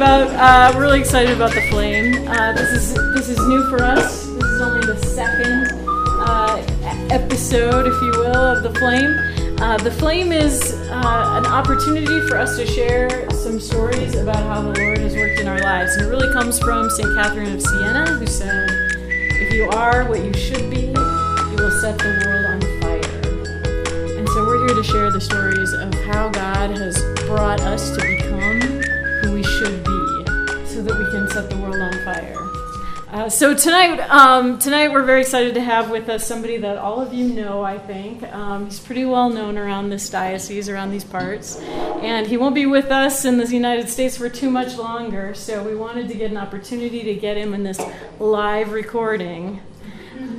about uh, really excited about the flame. Uh, this is this is new for us. This is only the second uh, episode, if you will, of the flame. Uh, the flame is uh, an opportunity for us to share some stories about how the Lord has worked in our lives, and it really comes from Saint Catherine of Siena, who said, "If you are what you should be, you will set the world on fire." And so we're here to share the stories of how God has brought us to become set the world on fire. Uh, so tonight, um, tonight we're very excited to have with us somebody that all of you know. I think um, he's pretty well known around this diocese, around these parts, and he won't be with us in the United States for too much longer. So we wanted to get an opportunity to get him in this live recording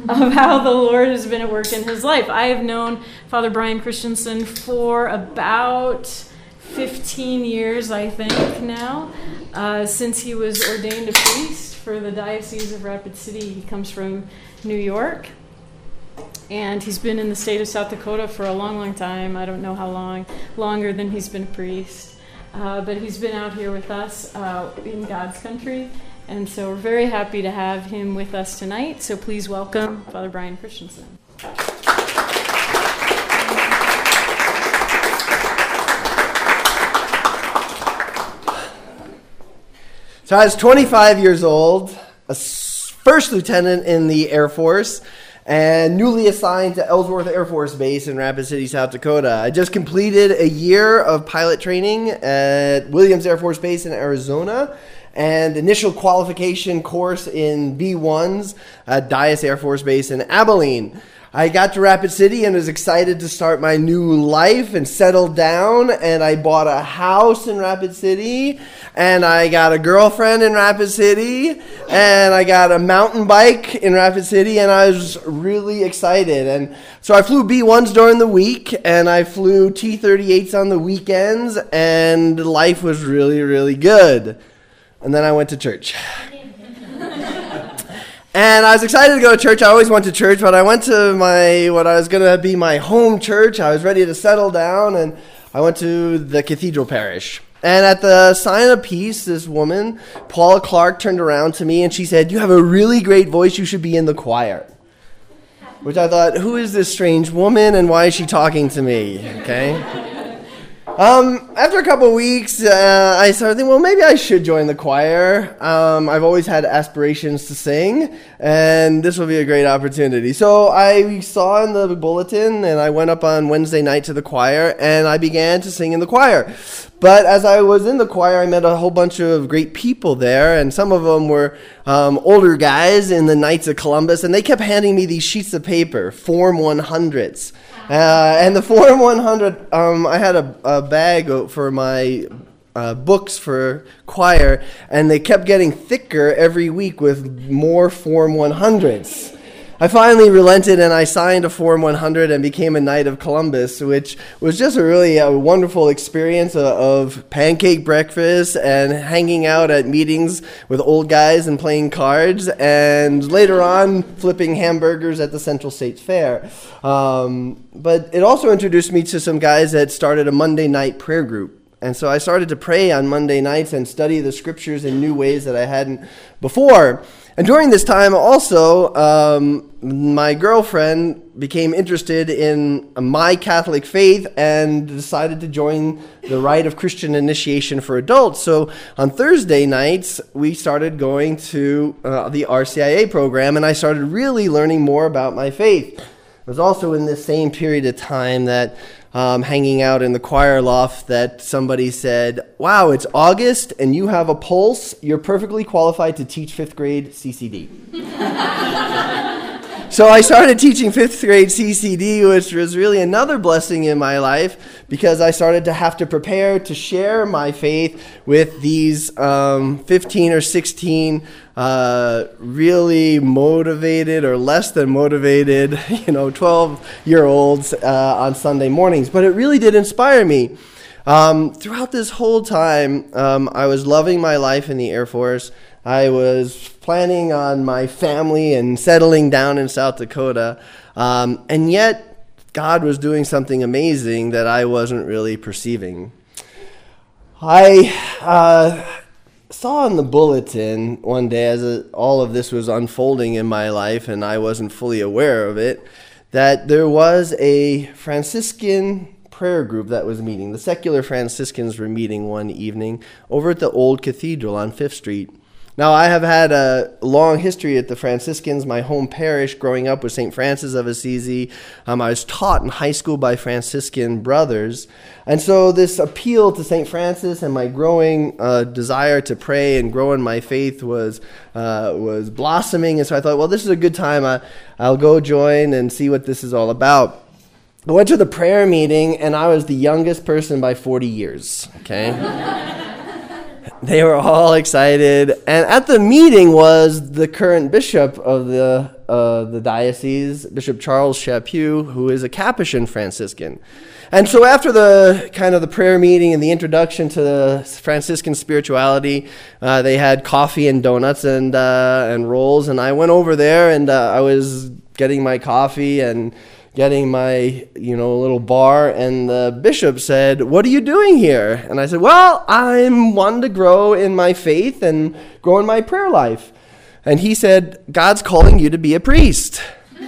of how the Lord has been at work in his life. I have known Father Brian Christensen for about 15 years, I think, now, uh, since he was ordained a priest for the Diocese of Rapid City. He comes from New York. And he's been in the state of South Dakota for a long, long time. I don't know how long, longer than he's been a priest. Uh, but he's been out here with us uh, in God's country. And so we're very happy to have him with us tonight. So please welcome Father Brian Christensen. So I was 25 years old, a first lieutenant in the Air Force, and newly assigned to Ellsworth Air Force Base in Rapid City, South Dakota. I just completed a year of pilot training at Williams Air Force Base in Arizona and initial qualification course in B1s at Dyess Air Force Base in Abilene. I got to Rapid City and was excited to start my new life and settle down. And I bought a house in Rapid City, and I got a girlfriend in Rapid City, and I got a mountain bike in Rapid City, and I was really excited. And so I flew B1s during the week, and I flew T 38s on the weekends, and life was really, really good. And then I went to church. And I was excited to go to church. I always went to church, but I went to my what I was going to be my home church. I was ready to settle down, and I went to the cathedral parish. And at the sign of peace, this woman, Paula Clark, turned around to me and she said, "You have a really great voice. You should be in the choir." Which I thought, who is this strange woman, and why is she talking to me? Okay. Um, after a couple weeks, uh, I started thinking, well, maybe I should join the choir. Um, I've always had aspirations to sing, and this will be a great opportunity. So I saw in the bulletin, and I went up on Wednesday night to the choir, and I began to sing in the choir. But as I was in the choir, I met a whole bunch of great people there, and some of them were um, older guys in the Knights of Columbus, and they kept handing me these sheets of paper, Form 100s. Uh, and the Form 100, um, I had a, a bag for my uh, books for choir, and they kept getting thicker every week with more Form 100s. I finally relented and I signed a Form 100 and became a Knight of Columbus, which was just a really a wonderful experience of, of pancake breakfast and hanging out at meetings with old guys and playing cards, and later on flipping hamburgers at the Central States Fair. Um, but it also introduced me to some guys that started a Monday night prayer group. And so I started to pray on Monday nights and study the scriptures in new ways that I hadn't before. And during this time, also, um, my girlfriend became interested in my Catholic faith and decided to join the rite of Christian initiation for adults. So on Thursday nights, we started going to uh, the RCIA program, and I started really learning more about my faith. It was also in this same period of time that um, hanging out in the choir loft that somebody said, Wow, it's August and you have a pulse. You're perfectly qualified to teach fifth grade CCD. so I started teaching fifth grade CCD, which was really another blessing in my life because I started to have to prepare to share my faith with these um, 15 or 16 uh, really motivated or less than motivated, you know, 12 year olds uh, on Sunday mornings. But it really did inspire me. Um, throughout this whole time, um, I was loving my life in the Air Force. I was planning on my family and settling down in South Dakota. Um, and yet, God was doing something amazing that I wasn't really perceiving. I uh, saw in the bulletin one day as a, all of this was unfolding in my life and I wasn't fully aware of it that there was a Franciscan prayer group that was meeting. The secular Franciscans were meeting one evening over at the old cathedral on Fifth Street. Now, I have had a long history at the Franciscans, my home parish, growing up with St. Francis of Assisi. Um, I was taught in high school by Franciscan brothers. And so, this appeal to St. Francis and my growing uh, desire to pray and grow in my faith was, uh, was blossoming. And so, I thought, well, this is a good time. I, I'll go join and see what this is all about. I went to the prayer meeting, and I was the youngest person by 40 years, okay? they were all excited. And at the meeting was the current bishop of the, uh, the diocese, Bishop Charles Chaput, who is a Capuchin Franciscan. And so after the kind of the prayer meeting and the introduction to the Franciscan spirituality, uh, they had coffee and donuts and, uh, and rolls. And I went over there and uh, I was getting my coffee and getting my you know little bar and the bishop said what are you doing here? And i said well i'm wanting to grow in my faith and grow in my prayer life. And he said god's calling you to be a priest.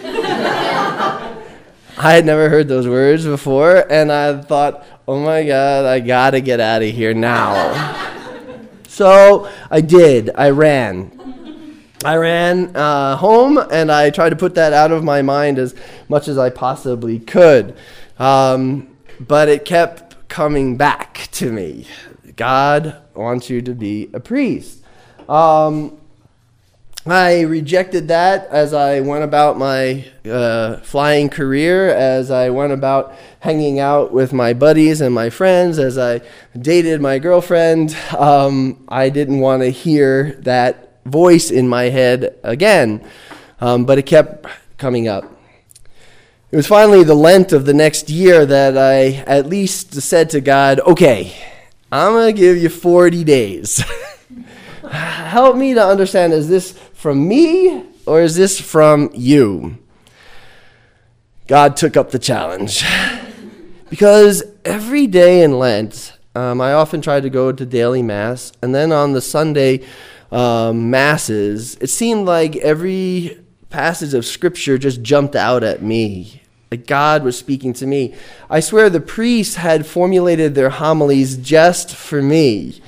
I had never heard those words before and i thought oh my god i gotta get out of here now. So i did. I ran I ran uh, home and I tried to put that out of my mind as much as I possibly could. Um, but it kept coming back to me. God wants you to be a priest. Um, I rejected that as I went about my uh, flying career, as I went about hanging out with my buddies and my friends, as I dated my girlfriend. Um, I didn't want to hear that voice in my head again, um, but it kept coming up. It was finally the Lent of the next year that I at least said to God, okay, I'm going to give you 40 days. Help me to understand is this from me or is this from you? God took up the challenge. because every day in Lent, um, I often tried to go to daily Mass, and then on the Sunday um, masses, it seemed like every passage of scripture just jumped out at me. Like God was speaking to me. I swear the priests had formulated their homilies just for me.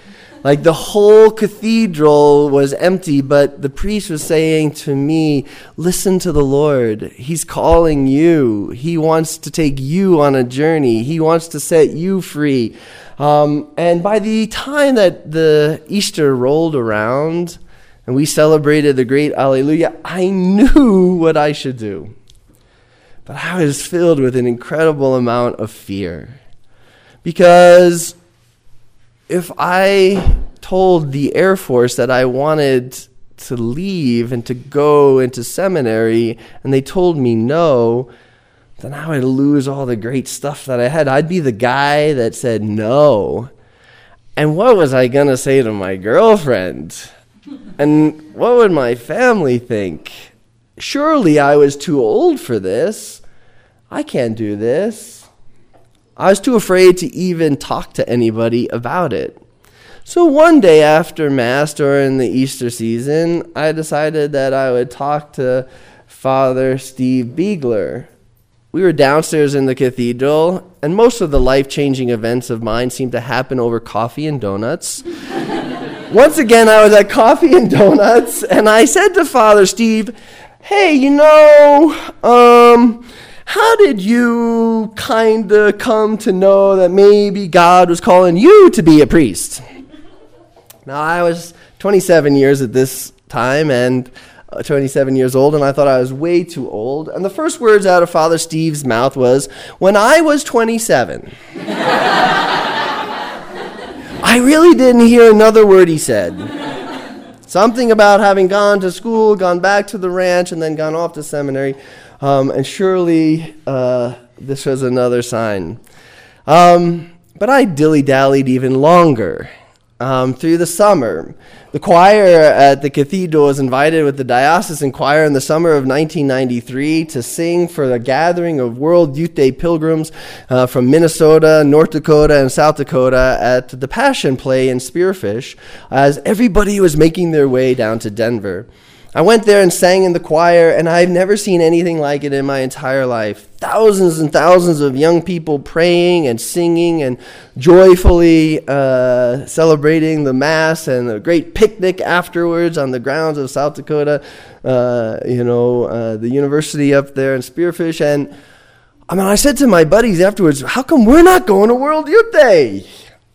Like the whole cathedral was empty, but the priest was saying to me, Listen to the Lord. He's calling you. He wants to take you on a journey, He wants to set you free. Um, and by the time that the Easter rolled around and we celebrated the great Alleluia, I knew what I should do. But I was filled with an incredible amount of fear. Because if I told the Air Force that I wanted to leave and to go into seminary, and they told me no, then I would lose all the great stuff that I had. I'd be the guy that said no. And what was I going to say to my girlfriend? And what would my family think? Surely I was too old for this. I can't do this. I was too afraid to even talk to anybody about it. So one day after Mass during the Easter season, I decided that I would talk to Father Steve Biegler we were downstairs in the cathedral, and most of the life changing events of mine seemed to happen over coffee and donuts. Once again, I was at Coffee and Donuts, and I said to Father Steve, Hey, you know, um, how did you kind of come to know that maybe God was calling you to be a priest? Now, I was 27 years at this time, and uh, 27 years old, and I thought I was way too old. And the first words out of Father Steve's mouth was, When I was 27. I really didn't hear another word he said. Something about having gone to school, gone back to the ranch, and then gone off to seminary. Um, and surely uh, this was another sign. Um, but I dilly dallied even longer. Um, through the summer. The choir at the cathedral was invited with the diocesan choir in the summer of 1993 to sing for a gathering of World Youth Day pilgrims uh, from Minnesota, North Dakota, and South Dakota at the Passion Play in Spearfish as everybody was making their way down to Denver. I went there and sang in the choir, and I've never seen anything like it in my entire life. Thousands and thousands of young people praying and singing and joyfully uh, celebrating the Mass and a great picnic afterwards on the grounds of South Dakota, uh, you know, uh, the university up there in Spearfish. And I mean, I said to my buddies afterwards, how come we're not going to World Youth Day?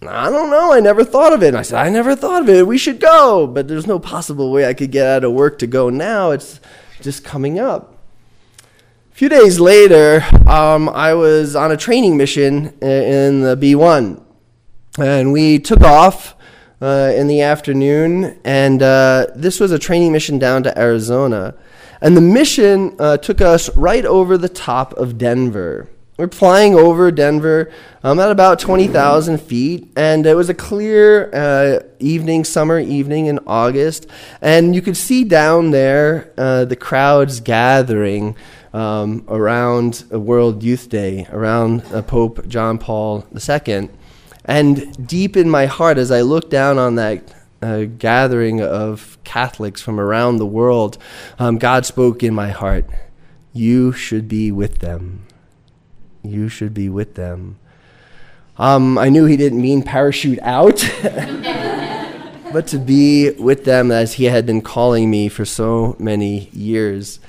I don't know. I never thought of it. And I said, I never thought of it. We should go. But there's no possible way I could get out of work to go now. It's just coming up. A few days later, um, I was on a training mission in the B1. And we took off uh, in the afternoon. And uh, this was a training mission down to Arizona. And the mission uh, took us right over the top of Denver. We're flying over Denver um, at about 20,000 feet, and it was a clear uh, evening, summer evening in August, and you could see down there uh, the crowds gathering um, around World Youth Day, around uh, Pope John Paul II. And deep in my heart, as I looked down on that uh, gathering of Catholics from around the world, um, God spoke in my heart, You should be with them you should be with them. Um, I knew he didn't mean parachute out, but to be with them as he had been calling me for so many years.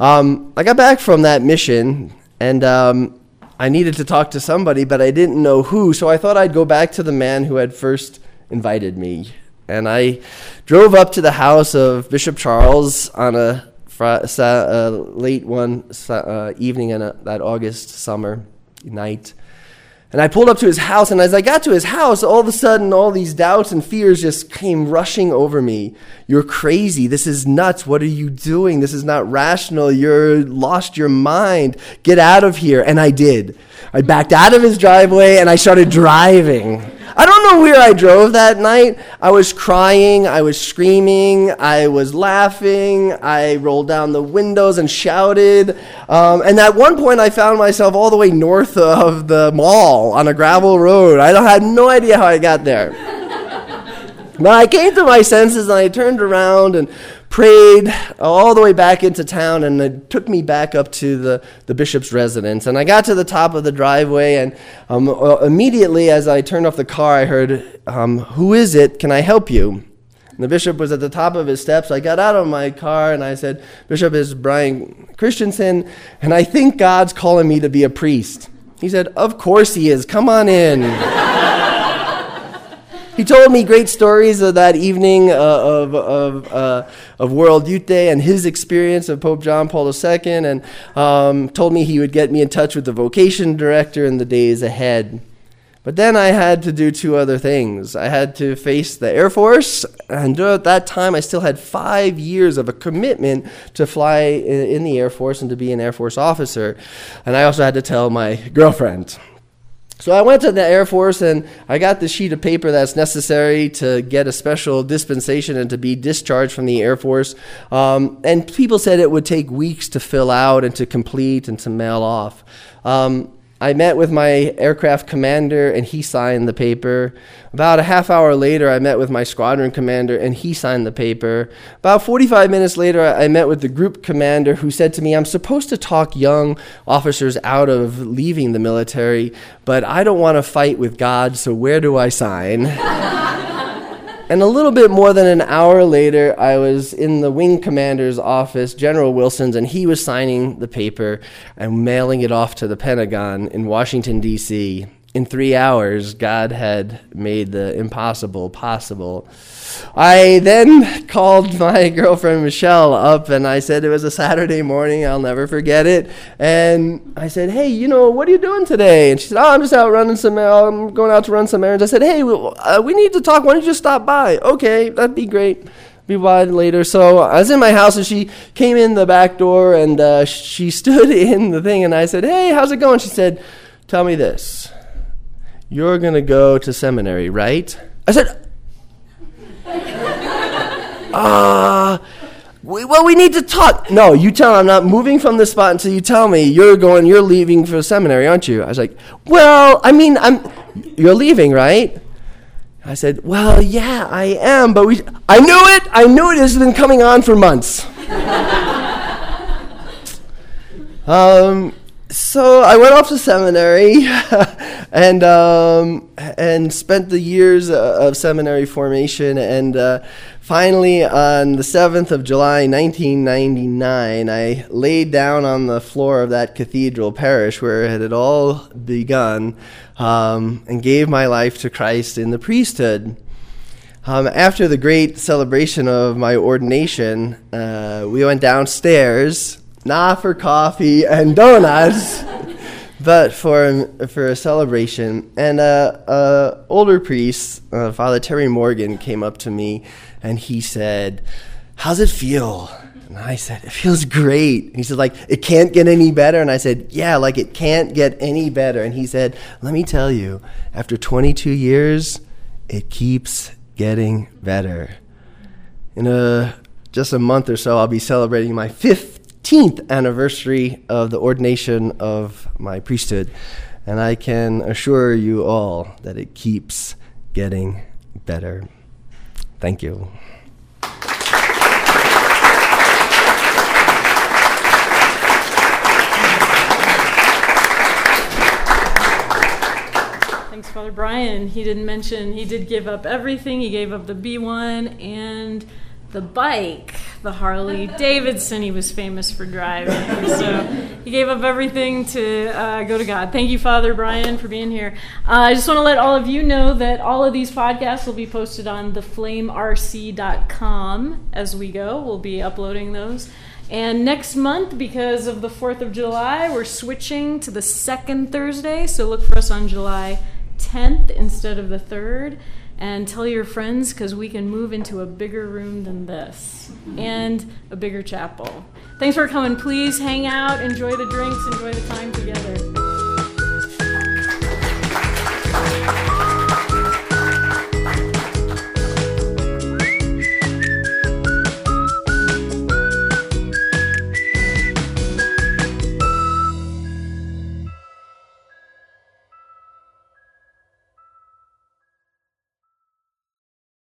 Um, I got back from that mission and um, I needed to talk to somebody, but I didn't know who, so I thought I'd go back to the man who had first invited me. And I drove up to the house of Bishop Charles on a uh, late one uh, evening in a, that August summer night. And I pulled up to his house, and as I got to his house, all of a sudden, all these doubts and fears just came rushing over me. You're crazy. This is nuts. What are you doing? This is not rational. You're lost your mind. Get out of here. And I did. I backed out of his driveway and I started driving. I don't know where I drove that night. I was crying, I was screaming, I was laughing, I rolled down the windows and shouted. Um, and at one point, I found myself all the way north of the mall on a gravel road. I had no idea how I got there. but I came to my senses and I turned around and prayed all the way back into town and it took me back up to the, the bishop's residence. And I got to the top of the driveway, and um, uh, immediately as I turned off the car, I heard, um, Who is it? Can I help you? And the bishop was at the top of his steps. I got out of my car and I said, Bishop is Brian Christensen, and I think God's calling me to be a priest. He said, Of course he is. Come on in. He told me great stories of that evening uh, of, of, uh, of World Youth Day and his experience of Pope John Paul II, and um, told me he would get me in touch with the vocation director in the days ahead. But then I had to do two other things. I had to face the Air Force, and at that time I still had five years of a commitment to fly in the Air Force and to be an Air Force officer. And I also had to tell my girlfriend. So I went to the Air Force and I got the sheet of paper that's necessary to get a special dispensation and to be discharged from the Air Force. Um, and people said it would take weeks to fill out and to complete and to mail off. Um, I met with my aircraft commander and he signed the paper. About a half hour later, I met with my squadron commander and he signed the paper. About 45 minutes later, I met with the group commander who said to me, I'm supposed to talk young officers out of leaving the military, but I don't want to fight with God, so where do I sign? And a little bit more than an hour later, I was in the wing commander's office, General Wilson's, and he was signing the paper and mailing it off to the Pentagon in Washington, D.C in three hours, God had made the impossible possible. I then called my girlfriend Michelle up and I said it was a Saturday morning, I'll never forget it. And I said, Hey, you know, what are you doing today? And she said, Oh, I'm just out running some, I'm going out to run some errands. I said, Hey, we, uh, we need to talk. Why don't you just stop by? Okay, that'd be great be by later. So I was in my house and she came in the back door and uh, she stood in the thing and I said, Hey, how's it going? She said, Tell me this. You're going to go to seminary, right? I said, Uh, we, well, we need to talk. No, you tell I'm not moving from this spot until you tell me you're going, you're leaving for seminary, aren't you? I was like, well, I mean, I'm, you're leaving, right? I said, well, yeah, I am, but we, I knew it, I knew it has been coming on for months. um, so I went off to seminary and um, and spent the years uh, of seminary formation. And uh, finally, on the 7th of July, 1999, I laid down on the floor of that cathedral parish where it had all begun um, and gave my life to Christ in the priesthood. Um, after the great celebration of my ordination, uh, we went downstairs not for coffee and donuts, but for for a celebration. And a uh, uh, older priest, uh, Father Terry Morgan, came up to me, and he said, "How's it feel?" And I said, "It feels great." And he said, "Like it can't get any better." And I said, "Yeah, like it can't get any better." And he said, "Let me tell you, after 22 years, it keeps getting better." In a just a month or so, I'll be celebrating my fifth 15th anniversary of the ordination of my priesthood. And I can assure you all that it keeps getting better. Thank you. Thanks, Father Brian. He didn't mention he did give up everything. He gave up the B1 and the bike, the Harley Davidson he was famous for driving. So he gave up everything to uh, go to God. Thank you, Father Brian, for being here. Uh, I just want to let all of you know that all of these podcasts will be posted on theflamerc.com as we go. We'll be uploading those. And next month, because of the 4th of July, we're switching to the second Thursday. So look for us on July 10th instead of the 3rd and tell your friends because we can move into a bigger room than this and a bigger chapel. Thanks for coming. Please hang out, enjoy the drinks, enjoy the time together.